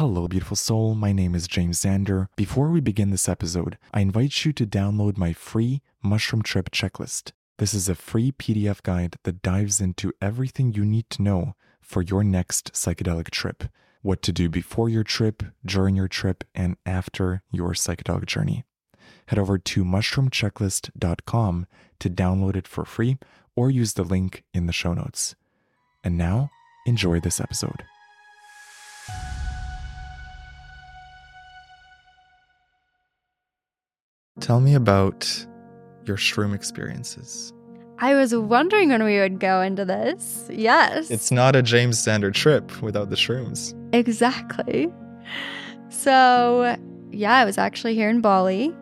Hello, beautiful soul. My name is James Xander. Before we begin this episode, I invite you to download my free mushroom trip checklist. This is a free PDF guide that dives into everything you need to know for your next psychedelic trip. What to do before your trip, during your trip, and after your psychedelic journey. Head over to mushroomchecklist.com to download it for free or use the link in the show notes. And now, enjoy this episode. Tell me about your shroom experiences. I was wondering when we would go into this. Yes. It's not a James Xander trip without the shrooms. Exactly. So, yeah, I was actually here in Bali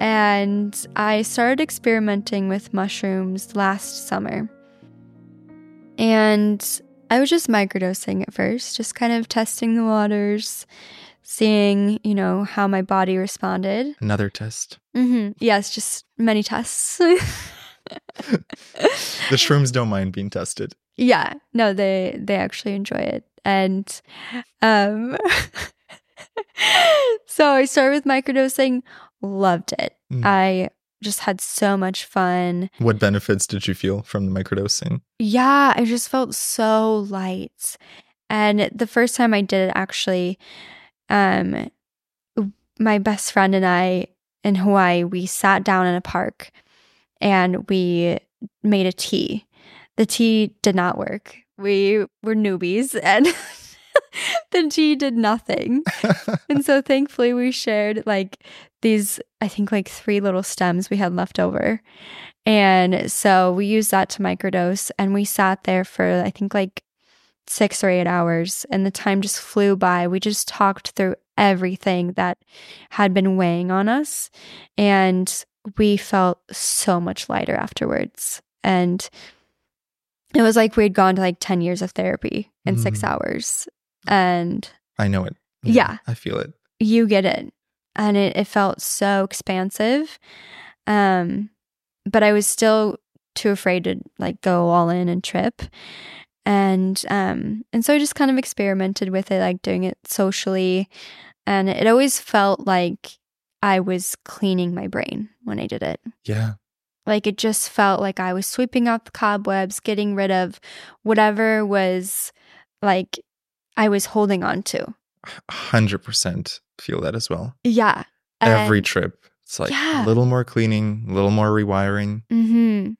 and I started experimenting with mushrooms last summer. And I was just microdosing at first, just kind of testing the waters, seeing, you know, how my body responded. Another test. Mm-hmm. Yes, just many tests. the shrooms don't mind being tested. Yeah, no, they they actually enjoy it, and um, so I started with microdosing, loved it. Mm. I just had so much fun. What benefits did you feel from the microdosing? Yeah, I just felt so light, and the first time I did it, actually, um, my best friend and I in Hawaii, we sat down in a park and we made a tea. The tea did not work. We were newbies and the tea did nothing. and so thankfully we shared like these I think like three little stems we had left over. And so we used that to microdose and we sat there for I think like 6 or 8 hours and the time just flew by. We just talked through everything that had been weighing on us and we felt so much lighter afterwards. And it was like we'd gone to like 10 years of therapy in mm. six hours. And I know it. Yeah, yeah, I feel it. You get it. And it, it felt so expansive. Um, but I was still too afraid to like go all in and trip. And um, and so I just kind of experimented with it, like doing it socially. And it always felt like I was cleaning my brain when I did it. Yeah. Like it just felt like I was sweeping out the cobwebs, getting rid of whatever was like I was holding on to. 100% feel that as well. Yeah. Every trip. It's like yeah. a little more cleaning, a little more rewiring. Mm-hmm.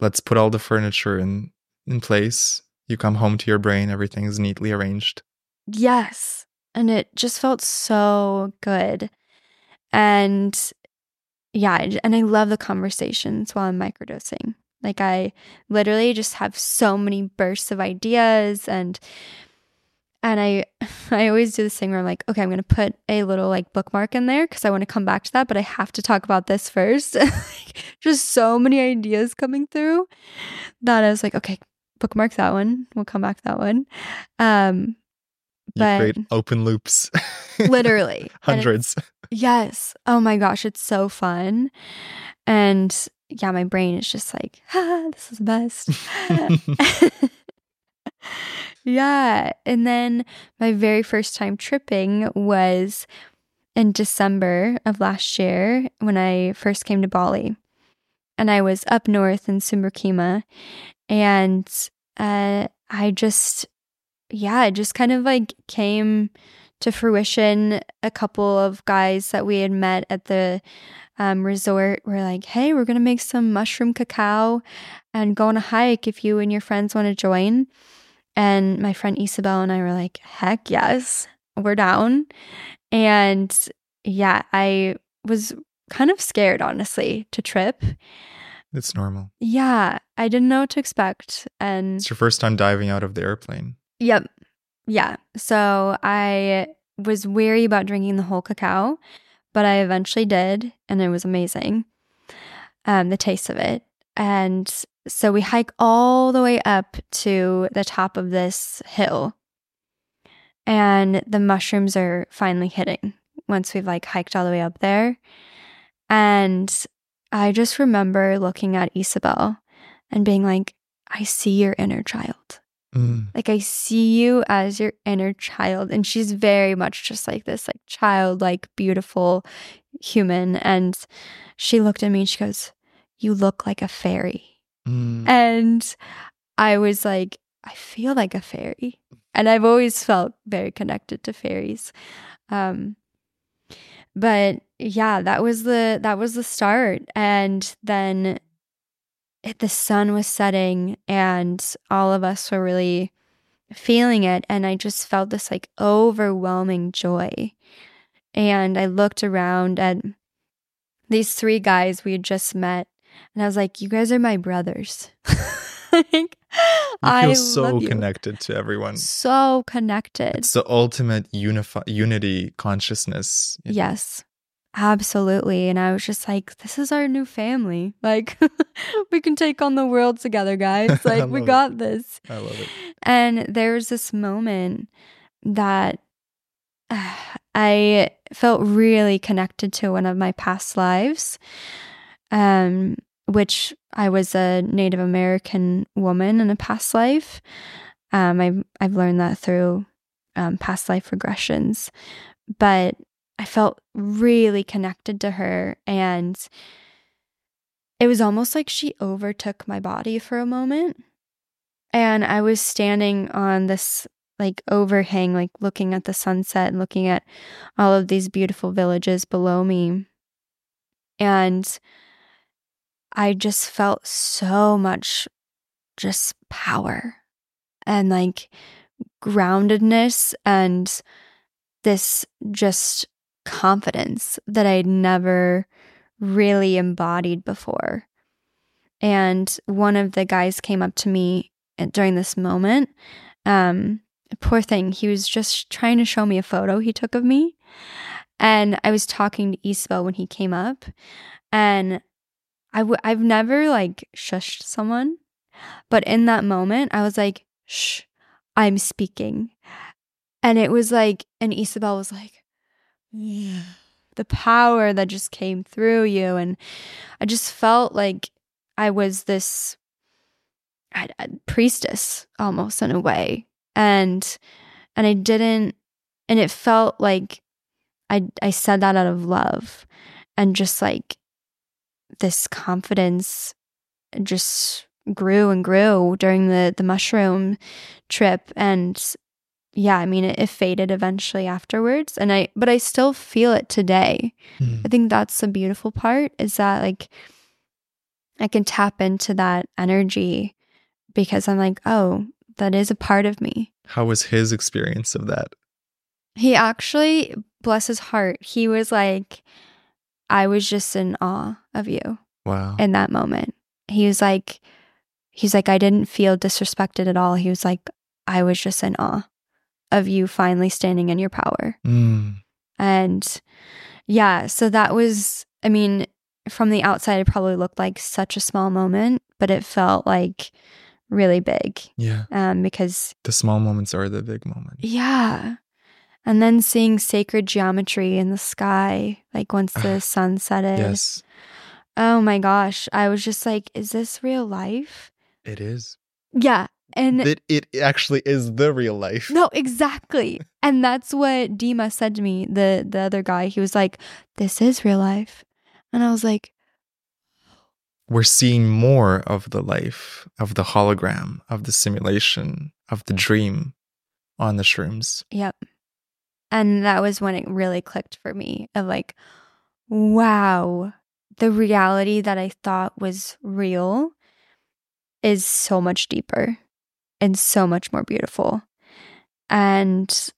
Let's put all the furniture in in place. You come home to your brain, everything is neatly arranged. Yes. And it just felt so good. And yeah, and I love the conversations while I'm microdosing. Like I literally just have so many bursts of ideas and and I I always do this thing where I'm like, okay, I'm gonna put a little like bookmark in there because I want to come back to that, but I have to talk about this first. just so many ideas coming through that I was like, okay, bookmark that one. We'll come back to that one. Um, you but create open loops. literally. Hundreds. Yes. Oh my gosh, it's so fun. And yeah, my brain is just like, ah, this is the best. Yeah. And then my very first time tripping was in December of last year when I first came to Bali. And I was up north in Sumbakema, And uh, I just yeah, it just kind of like came to fruition. A couple of guys that we had met at the um, resort were like, hey, we're going to make some mushroom cacao and go on a hike if you and your friends want to join. And my friend Isabel and I were like, heck yes, we're down. And yeah, I was kind of scared, honestly, to trip. It's normal. Yeah, I didn't know what to expect. And it's your first time diving out of the airplane. Yep. Yeah. So I was wary about drinking the whole cacao, but I eventually did, and it was amazing. Um, the taste of it. And so we hike all the way up to the top of this hill. And the mushrooms are finally hitting once we've like hiked all the way up there. And I just remember looking at Isabel and being like, I see your inner child. Mm. Like I see you as your inner child. And she's very much just like this, like childlike, beautiful human. And she looked at me and she goes, You look like a fairy. Mm. And I was like, I feel like a fairy. And I've always felt very connected to fairies. Um but yeah, that was the that was the start. And then it, the sun was setting and all of us were really feeling it and I just felt this like overwhelming joy. And I looked around at these three guys we had just met and I was like, you guys are my brothers. like, I feel so connected to everyone. So connected. It's the ultimate unifi- unity consciousness. Yes, absolutely. And I was just like, this is our new family. Like, we can take on the world together, guys. Like, we love it. got this. I love it. And there was this moment that uh, I felt really connected to one of my past lives, um, which I was a Native American woman in a past life. Um, I've I've learned that through um, past life regressions, but I felt really connected to her, and it was almost like she overtook my body for a moment. And I was standing on this like overhang, like looking at the sunset and looking at all of these beautiful villages below me. And I just felt so much just power and like groundedness and this just confidence that I'd never really embodied before. And one of the guys came up to me during this moment. Um, poor thing, he was just trying to show me a photo he took of me. And I was talking to Isabel when he came up. And I w- I've never like shushed someone. But in that moment, I was like, shh, I'm speaking. And it was like, and Isabel was like. The power that just came through you. And I just felt like I was this I- I- priestess almost in a way. And and I didn't and it felt like I I said that out of love and just like this confidence just grew and grew during the the mushroom trip and yeah i mean it, it faded eventually afterwards and i but i still feel it today Mm. i think that's the beautiful part is that like i can tap into that energy because i'm like oh that is a part of me How was his experience of that? he actually bless his heart he was like i was just in awe of you Wow. in that moment. He was like, he's like, I didn't feel disrespected at all. He was like, I was just in awe of you finally standing in your power. Mm. And yeah, so that was, I mean, from the outside, it probably looked like such a small moment, but it felt like really big Yeah. um, because, The small moments are the big moments. yeah. And then seeing sacred geometry in the sky, like once the Ah, sun set it. Yes, Oh my gosh. I was just like, is this real life? it is. Yeah. And It, it actually is the real life. no, exactly. And that's what Dima said to me, the the other guy. He was like, This is real life. And I was like, We're seeing more of the life, of the hologram, of the simulation, of the dream on the shrooms. Yep. And that was when it really clicked for me of like, wow, the reality that I thought was real is so much deeper and so much more beautiful. And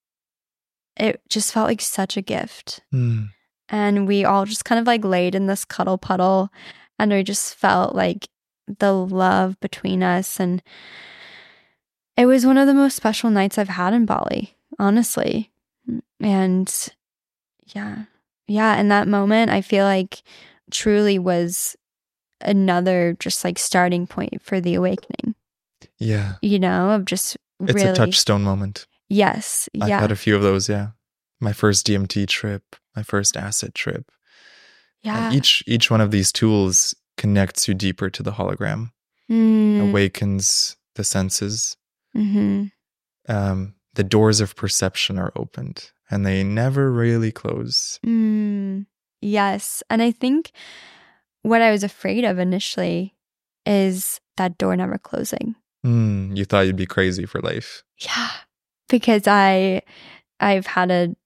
it just felt like such a gift. Mm. and we all just kind of like laid in this cuddle puddle and we just felt like the love between us and it was one of the most special nights I've had in Bali, honestly. And yeah. Yeah, in that moment I feel like truly was another just like starting point for the awakening, Yeah. you know, of just It's really a touchstone moment. Yes, I've yeah. had a few of those, yeah. My first DMT trip, my first acid trip. yeah. And each each one of these tools connects you deeper to the hologram, Mm, awakens the senses, hmm Um, the doors of perception are opened and they never really close. Mm, yes. And I think what I was afraid of initially is that door never closing. Mm, you thought you'd be crazy for life. Yeah. Because I I've had a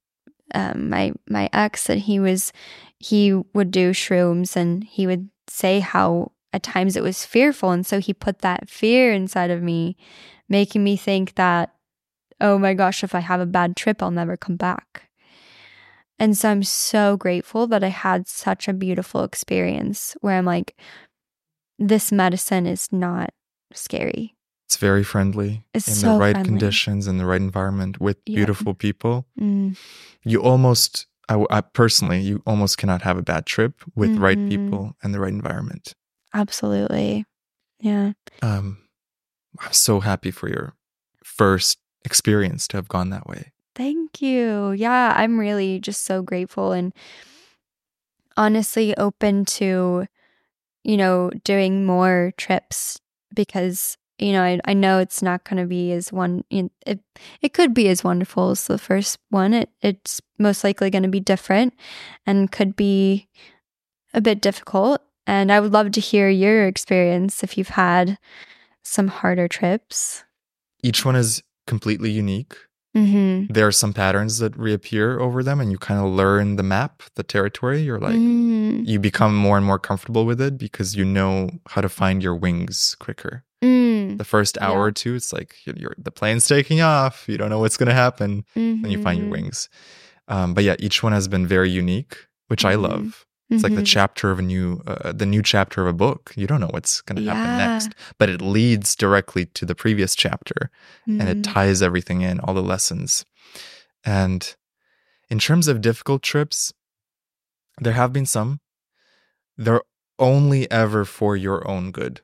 um my my ex and he was he would do shrooms and he would say how at times it was fearful and so he put that fear inside of me making me think that oh my gosh if I have a bad trip I'll never come back. And so I'm so grateful that I had such a beautiful experience where I'm like this medicine is not scary. It's very friendly It's in so the right friendly. conditions, in the right environment with Yeah. beautiful people. Mm, You almost, I personally, you almost cannot have a bad trip with right Mhm. people and the right environment. absolutely. Yeah. Um, I'm so happy for your first experience to have gone that way. Thank you. Yeah, I'm really just so grateful and honestly open to, you know, doing more trips because, you know, I, I know it's not going to be as one, you know, it, it could be as wonderful as the first one. It, it's most likely going to be different and could be a bit difficult. And I would love to hear your experience if you've had some harder trips. Each one is completely unique. Mm-hmm. There are some patterns that reappear over them, and you kind of learn the map, the territory. You're like, mm, you become more and more comfortable with it because you know how to find your wings quicker. mm, The first hour Yeah. or two, it's like you're, the plane's taking off. You don't know what's going to happen. and you find your mhm, wings. Um, but yeah, each one has been very unique, which I Mhm. love. It's like the mhm. chapter of a new, uh, the new chapter of a book. You don't know what's going to happen next, but it leads directly to the previous chapter and it Mhm. ties everything in, all the lessons. And in terms of difficult trips, there have been some. They're only ever for your own good.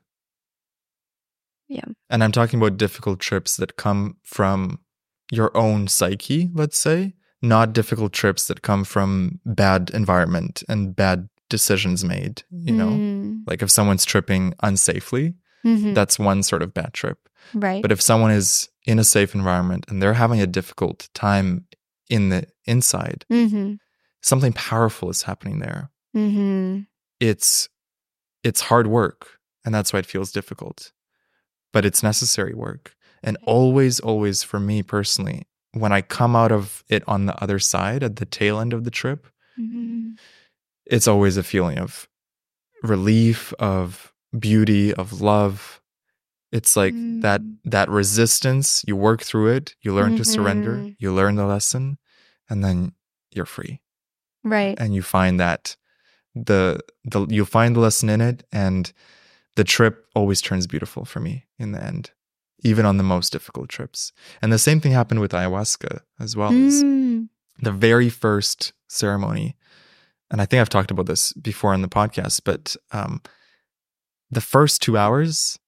Yeah. And I'm talking about difficult trips that come from your own psyche, let's say, not difficult trips that come from bad environment and bad decisions made, you know? Mm, Like if someone's tripping unsafely, mhm. that's one sort of bad trip. right. But if someone is in a safe environment and they're having a difficult time in the inside, mm-hmm. something powerful is happening there. Mm-hmm. It's it's hard work and that's why it feels difficult. But it's necessary work. And always always for me personally, when I come out of it on the other side at the tail end of the trip, Mm-hmm. it's always a feeling of relief, of beauty, of love. It's like that Mm. that resistance, you work through it, you learn to surrender, Mhm. you learn the lesson, and then you're free. Right. And you find that the the you find the lesson in it and the trip always turns beautiful for me in the end. Even on the most difficult trips. And the same thing happened with ayahuasca as well. Mm, the very first ceremony, and I think I've talked about this before on the podcast, but um, the first two hours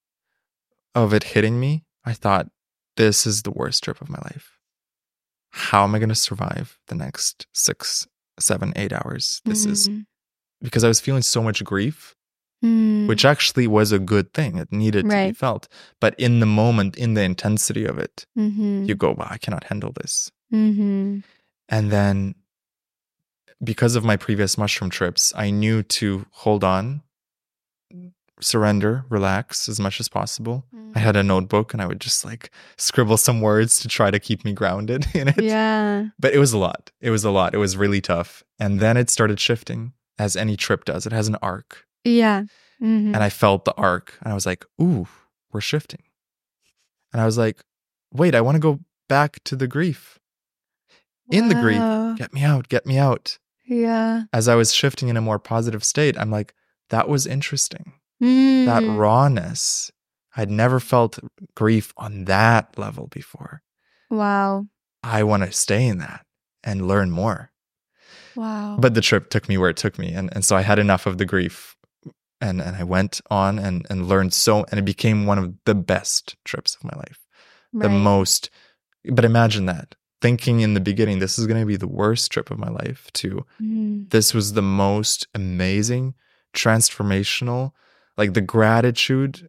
of it hitting me, I thought, this is the worst trip of my life. How am I going to survive the next six, seven, eight hours? This is mm, because I was feeling so much grief, mm, which actually was a good thing. It needed to be felt. But in the moment, in the intensity of it, mhm, you go, wow, I cannot handle this. mhm, And then because of my previous mushroom trips, I knew to hold on, surrender, relax as much as possible. I had a notebook and I would just like scribble some words to try to keep me grounded in it. Yeah. But it was a lot. It was a lot. It was really tough. And then it started shifting as any trip does. It has an arc. Yeah. mhm, And I felt the arc and I was like, ooh, we're shifting. And I was like, wait, I want to go back to the grief. In the grief, get me out, get me out. Yeah. As I was shifting in a more positive state, I'm like, that was interesting. That Mm, rawness. I'd never felt grief on that level before. Wow. I want to stay in that and learn more. Wow. But the trip took me where it took me. And, and so I had enough of the grief and, and I went on and, and learned so, and it became one of the best trips of my life. The most, but imagine that thinking in the beginning, this is going to be the worst trip of my life, to Mm, this was the most amazing, transformational, like the gratitude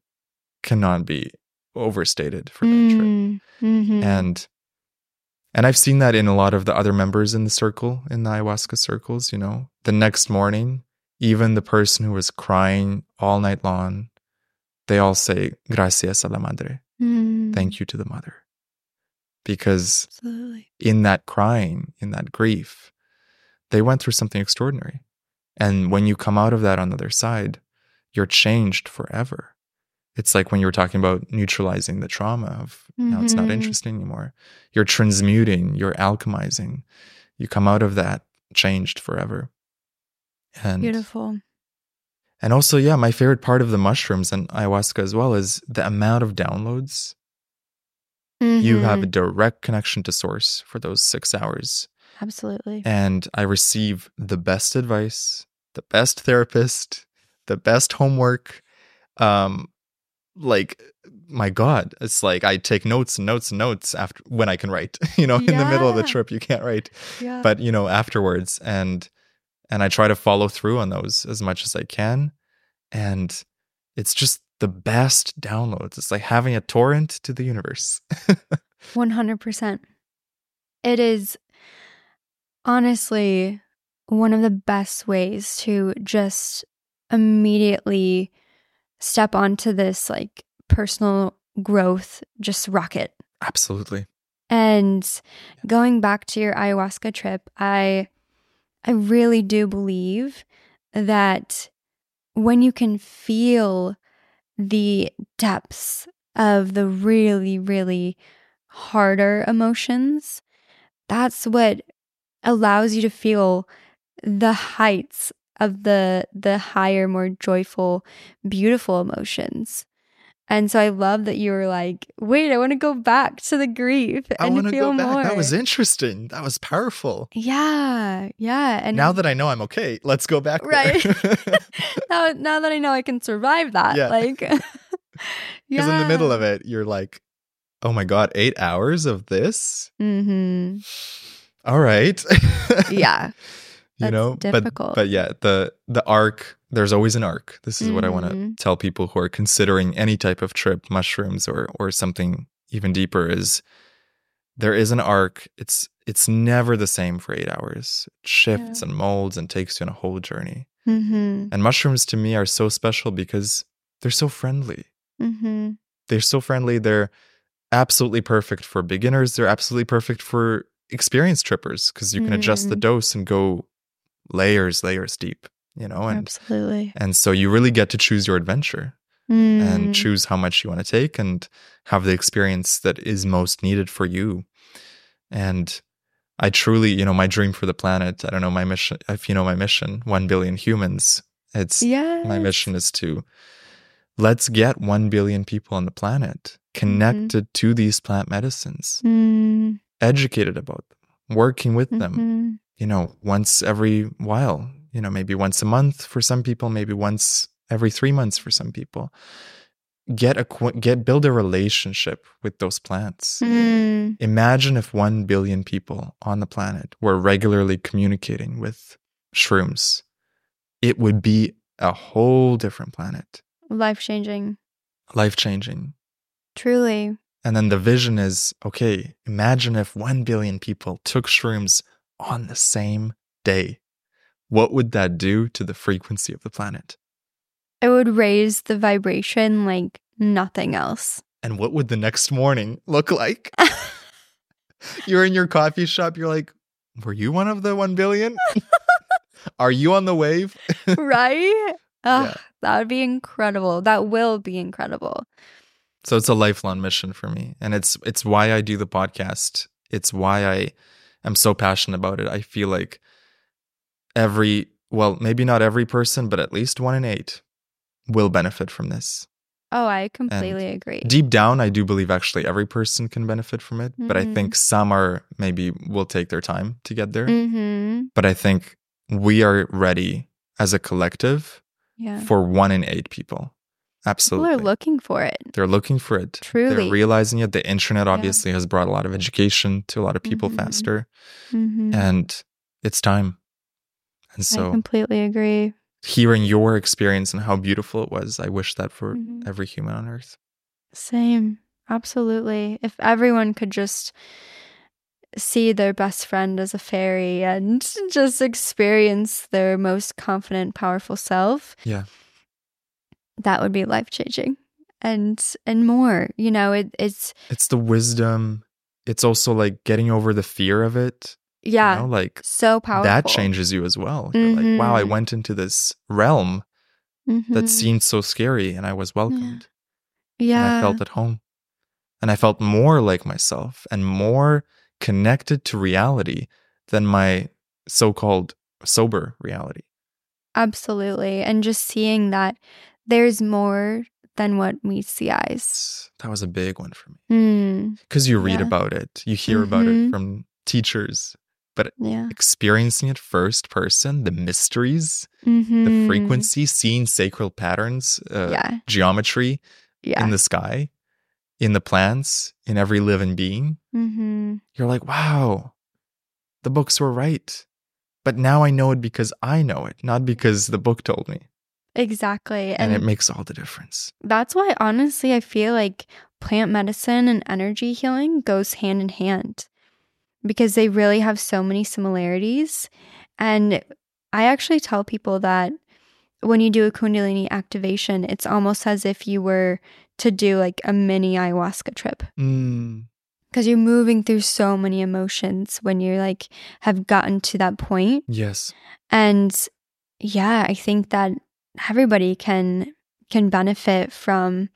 cannot be overstated for that trip. Mm, mhm. And and I've seen that in a lot of the other members in the circle, in the ayahuasca circles, you know. The next morning, even the person who was crying all night long, they all say gracias a la madre. Mm, Thank you to the mother. Because Absolutely. in that crying, in that grief, they went through something extraordinary. And when you come out of that on the other side, you're changed forever. It's like when you were talking about neutralizing the trauma of now it's not Mhm. interesting anymore. You're transmuting, you're alchemizing. You come out of that changed forever. And Beautiful. and also, yeah, my favorite part of the mushrooms and ayahuasca as well is the amount of downloads. You have a Mhm. direct connection to source for those six hours. Absolutely. and I receive the best advice, the best therapist, the best homework. Um, like my God, it's like I take notes and notes and notes after when I can write. You know, in the middle of the trip, you can't write, Yeah. but you know afterwards, and and I try to follow through on those as much as I can, and it's just the best downloads. It's like having a torrent to the universe. 100%. It is honestly one of the best ways to just immediately step onto this like personal growth just rocket. Absolutely. And going back to your ayahuasca trip, I I really do believe that when you can feel the depths of the really really harder emotions, that's what allows you to feel the heights of the the higher more joyful beautiful emotions. And so I love that you were like, wait, I want to go back to the grief I and want to feel go back. more. That was interesting. That was powerful. Yeah, yeah. And now that I know I'm okay, let's go back. Right. now, now that I know I can survive that, Yeah. like, Because in the middle of it, you're like, oh my God, eight hours of this? hmm All right. Yeah. You that's know, difficult. but but yeah, the the arc. There's always an arc. This is what I want to Mhm. tell people who are considering any type of trip, mushrooms or or something even deeper. Is there is an arc. It's it's never the same for eight hours. It shifts Yeah. and molds and takes you on a whole journey. hmm And mushrooms to me are so special because they're so friendly. hmm They're so friendly. They're absolutely perfect for beginners. They're absolutely perfect for experienced trippers because you can adjust the Mhm. dose and go layers, layers deep, you know, and Absolutely. and so you really get to choose your adventure and Mm. choose how much you want to take and have the experience that is most needed for you. And I truly, you know, my dream for the planet, I don't know my mission, if you know my mission, 1 billion humans. It's yeah. my mission is to let's get 1 billion people on the planet connected to these plant medicines, Mm, educated about them, working with them, mhm. You know, once every while, you know, maybe once a month for some people, maybe once every 3 months for some people. Get a get build a relationship with those plants. Mm, Imagine if 1 billion people on the planet were regularly communicating with shrooms. It would be a whole different planet, Life changing. life changing. Truly. And then the vision is okay, imagine if 1 billion people took shrooms on the same day. What would that do to the frequency of the planet? It would raise the vibration like nothing else. And what would the next morning look like? you're in your coffee shop, you're like, were you one of the 1 billion? Are you on the wave? right? Ugh, Yeah. That would be incredible. That will be incredible. So it's a lifelong mission for me. And it's it's why I do the podcast. It's why I am so passionate about it. I feel like every well, maybe not every person, but at least one in eight will benefit from this. Oh, I completely agree. Deep down, I do believe actually every person can benefit from it. But I Mhm. think some are maybe will take their time to get there. mm-hmm. But I think we are ready as a collective Yeah. for one in eight people. Absolutely. People are looking for it. They're looking for it. Truly. They're realizing it. The internet obviously has brought a lot of education to a lot of people Mhm. faster. Mhm. And it's time. And so I completely agree. hearing your experience and how beautiful it was, I wish that for Mhm. every human on earth. Same. Absolutely. If everyone could just see their best friend as a fairy and just experience their most confident, powerful self, Yeah. That would be life changing. And and more. You know, it, it's It's the wisdom. It's also like getting over the fear of it. yeah, You know, like so powerful. that changes you as well. You're like, wow, I Mhm. went into this realm that Mhm. seemed so scary and I was welcomed. Yeah. And I felt at home. And I felt more like myself and more connected to reality than my so called sober reality. Absolutely. And just seeing that there's more than what meets the eyes. That was a big one for me. Mm, Because you read Yeah. about it, you hear about it Mhm. from teachers, but yeah. experiencing it first person, the mysteries, Mm-hmm. the frequency, seeing sacral patterns, uh, yeah. geometry Yeah. in the sky, in the plants, in every living being. mm-hmm. You're like, wow, the books were right. But now I know it because I know it, not because the book told me. Exactly. And, And, it makes all the difference. that's why, honestly, I feel like plant medicine and energy healing goes hand in hand because they really have so many similarities. And I actually tell people that when you do a Kundalini activation, it's almost as if you were to do like a mini ayahuasca trip Mm, because you're moving through so many emotions when you're like have gotten to that point. yes. And yeah, I think that everybody can can benefit from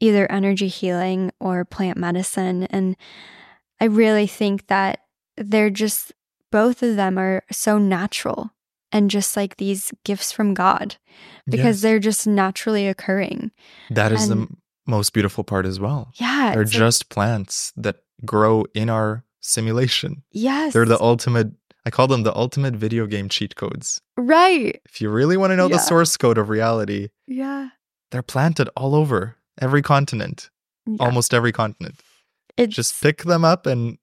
either energy healing or plant medicine and I really think that they're just both of them are so natural and just like these gifts from God because Yes. they're just naturally occurring. That is the and- m- most beautiful part as well. Yeah. They're it's like- just plants that grow in our simulation. yes. They're the ultimate, I call them the ultimate video game cheat codes. right. If you really want to know the source code of reality, Yeah. they're planted all over every continent, Yeah. almost every continent. It's Just pick them up and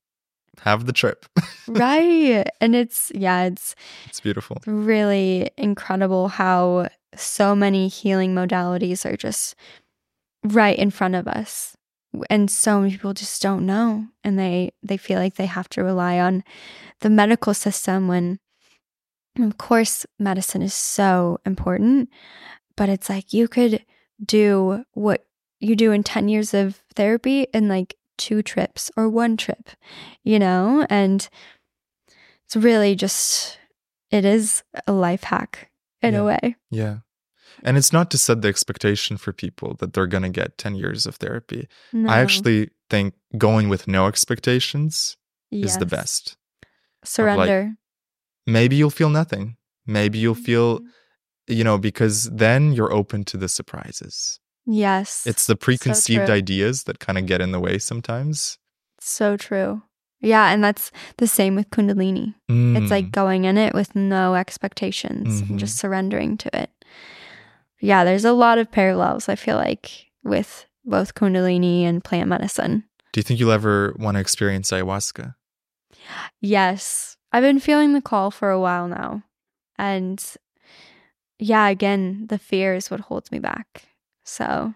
have the trip. right. And it's yeah, it's it's beautiful. really incredible how so many healing modalities are just right in front of us and so many people just don't know and they they feel like they have to rely on the medical system when of course medicine is so important but it's like you could do what you do in 10 years of therapy in like two trips or one trip you know and it's really just it is a life hack in Yeah. a way Yeah. And it's not to set the expectation for people that they're going to get 10 years of therapy. I actually think going with no expectations is the best. surrender Maybe you'll feel nothing. Maybe you'll feel, Mhm. you know, because then you're open to the surprises. yes It's the preconceived true. ideas that kind of get in the way sometimes. so true yeah and that's the same with kundalini it's like Mm, going in it with no expectations Mhm. and just surrendering to it yeah there's a lot of parallels i feel like with both kundalini and plant medicine. Do you think you'll ever want to experience ayahuasca? yes. I've been feeling the call for a while now. And yeah again the fear is what holds me back. So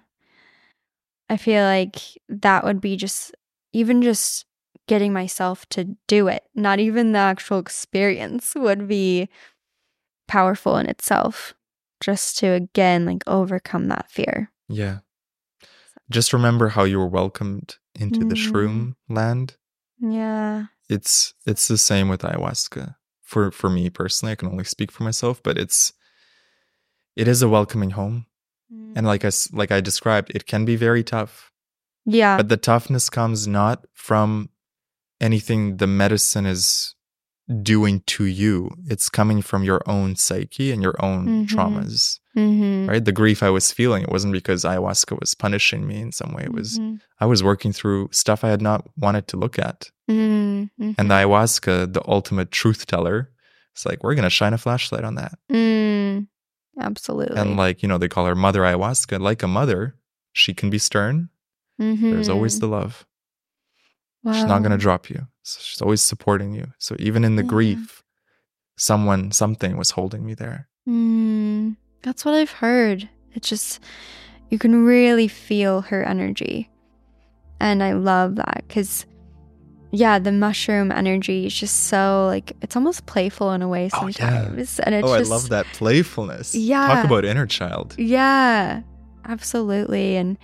i feel like that would be just even just getting myself to do it not even the actual experience would be powerful in itself just to again like overcome that fear Yeah. Just remember how you were welcomed into the Mhm. shroom land. yeah It's it's the same with ayahuasca. For for me personally, I can only speak for myself, but it's it is a welcoming home. And like I s- like I described, it can be very tough. yeah But the toughness comes not from anything the medicine is doing to you. It's coming from your own psyche and your own Mhm. traumas. mm-hmm. Right? The grief I was feeling, it wasn't because ayahuasca was punishing me in some way. It was Mhm. I was working through stuff I had not wanted to look at. Mm-hmm. And the ayahuasca, the ultimate truth teller, it's like, we're gonna shine a flashlight on that. Mm, absolutely. And like, you know, they call her mother ayahuasca. Like a mother, she can be stern. There's always Mhm. the love. She's not going to drop you. So she's always supporting you. So even in the Yeah. grief, someone, something was holding me there. Mm, that's what I've heard. It's just you can really feel her energy. And I love that because, yeah, the mushroom energy is just so like it's almost playful in a way Oh, yeah. sometimes. And it's oh, just, I love that playfulness. Yeah. Talk about inner child. Yeah, absolutely. And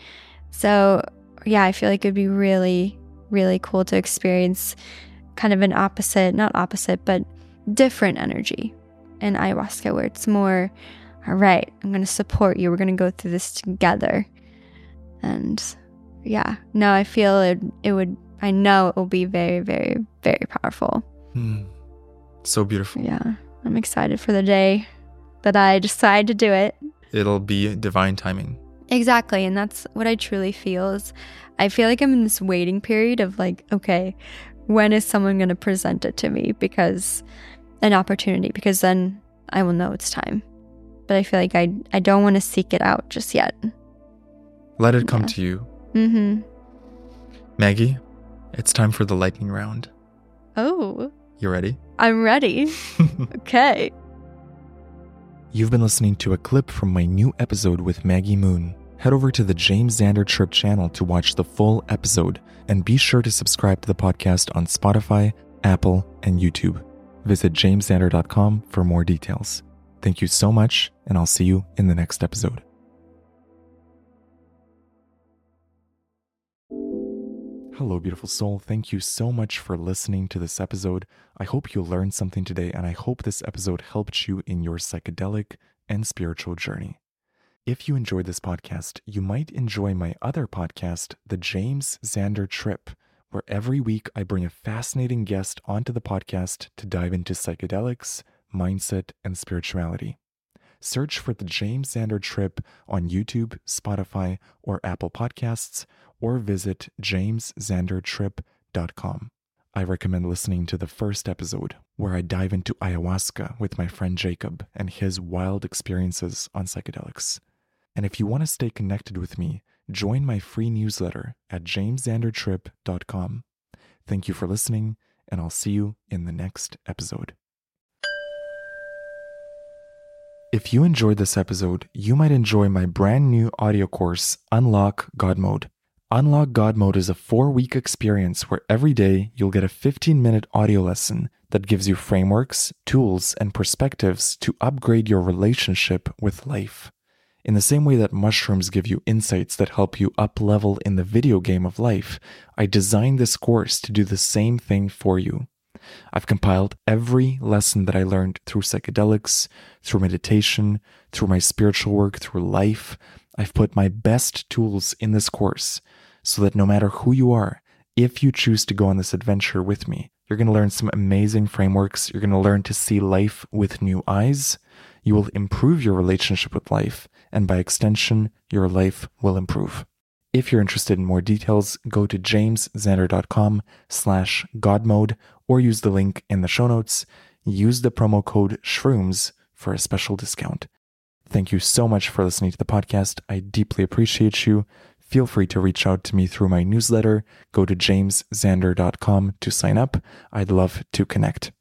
so, yeah, I feel like it'd be really, really cool to experience kind of an opposite, not opposite, but different energy in ayahuasca where it's more, all right, I'm going to support you. We're going to go through this together. And yeah, no, I feel it, it would, I know it will be very, very, very powerful. Hmm. So beautiful. Yeah, I'm excited for the day that I decide to do it. It'll be divine timing. Exactly. And that's what I truly feel is I feel like I'm in this waiting period of like, okay, when is someone going to present it to me? Because an opportunity, because then I will know it's time. But I feel like I, I don't want to seek it out just yet. Let it come Yeah. to you. Mm-hmm. Maggie, it's time for the lightning round. Oh, You ready? I'm ready. okay. You've been listening to a clip from my new episode with Maggie Moon. Head over to the James Xander Trip channel to watch the full episode, and be sure to subscribe to the podcast on Spotify, Apple, and YouTube. Visit jamesxander.com for more details. Thank you so much, and I'll see you in the next episode. Hello, beautiful soul. Thank you so much for listening to this episode. I hope you learned something today, and I hope this episode helped you in your psychedelic and spiritual journey. If you enjoyed this podcast, you might enjoy my other podcast, The James Xander Trip, where every week I bring a fascinating guest onto the podcast to dive into psychedelics, mindset, and spirituality. Search for The James Xander Trip on YouTube, Spotify, or Apple Podcasts, or visit jamesxandertrip.com. I recommend listening to the first episode, where I dive into ayahuasca with my friend Jacob and his wild experiences on psychedelics. And if you want to stay connected with me, join my free newsletter at jamesxandertrip.com. Thank you for listening, and I'll see you in the next episode. If you enjoyed this episode, you might enjoy my brand new audio course, Unlock God Mode. Unlock God Mode is a four week experience where every day you'll get a 15 minute audio lesson that gives you frameworks, tools, and perspectives to upgrade your relationship with life. In the same way that mushrooms give you insights that help you up level in the video game of life, I designed this course to do the same thing for you. I've compiled every lesson that I learned through psychedelics, through meditation, through my spiritual work, through life. I've put my best tools in this course so that no matter who you are, if you choose to go on this adventure with me, you're going to learn some amazing frameworks. You're going to learn to see life with new eyes. You will improve your relationship with life, and by extension, your life will improve. If you're interested in more details, go to jamesxander.com slash godmode or use the link in the show notes. Use the promo code SHROOMS for a special discount. Thank you so much for listening to the podcast. I deeply appreciate you. Feel free to reach out to me through my newsletter. Go to jamesxander.com to sign up. I'd love to connect.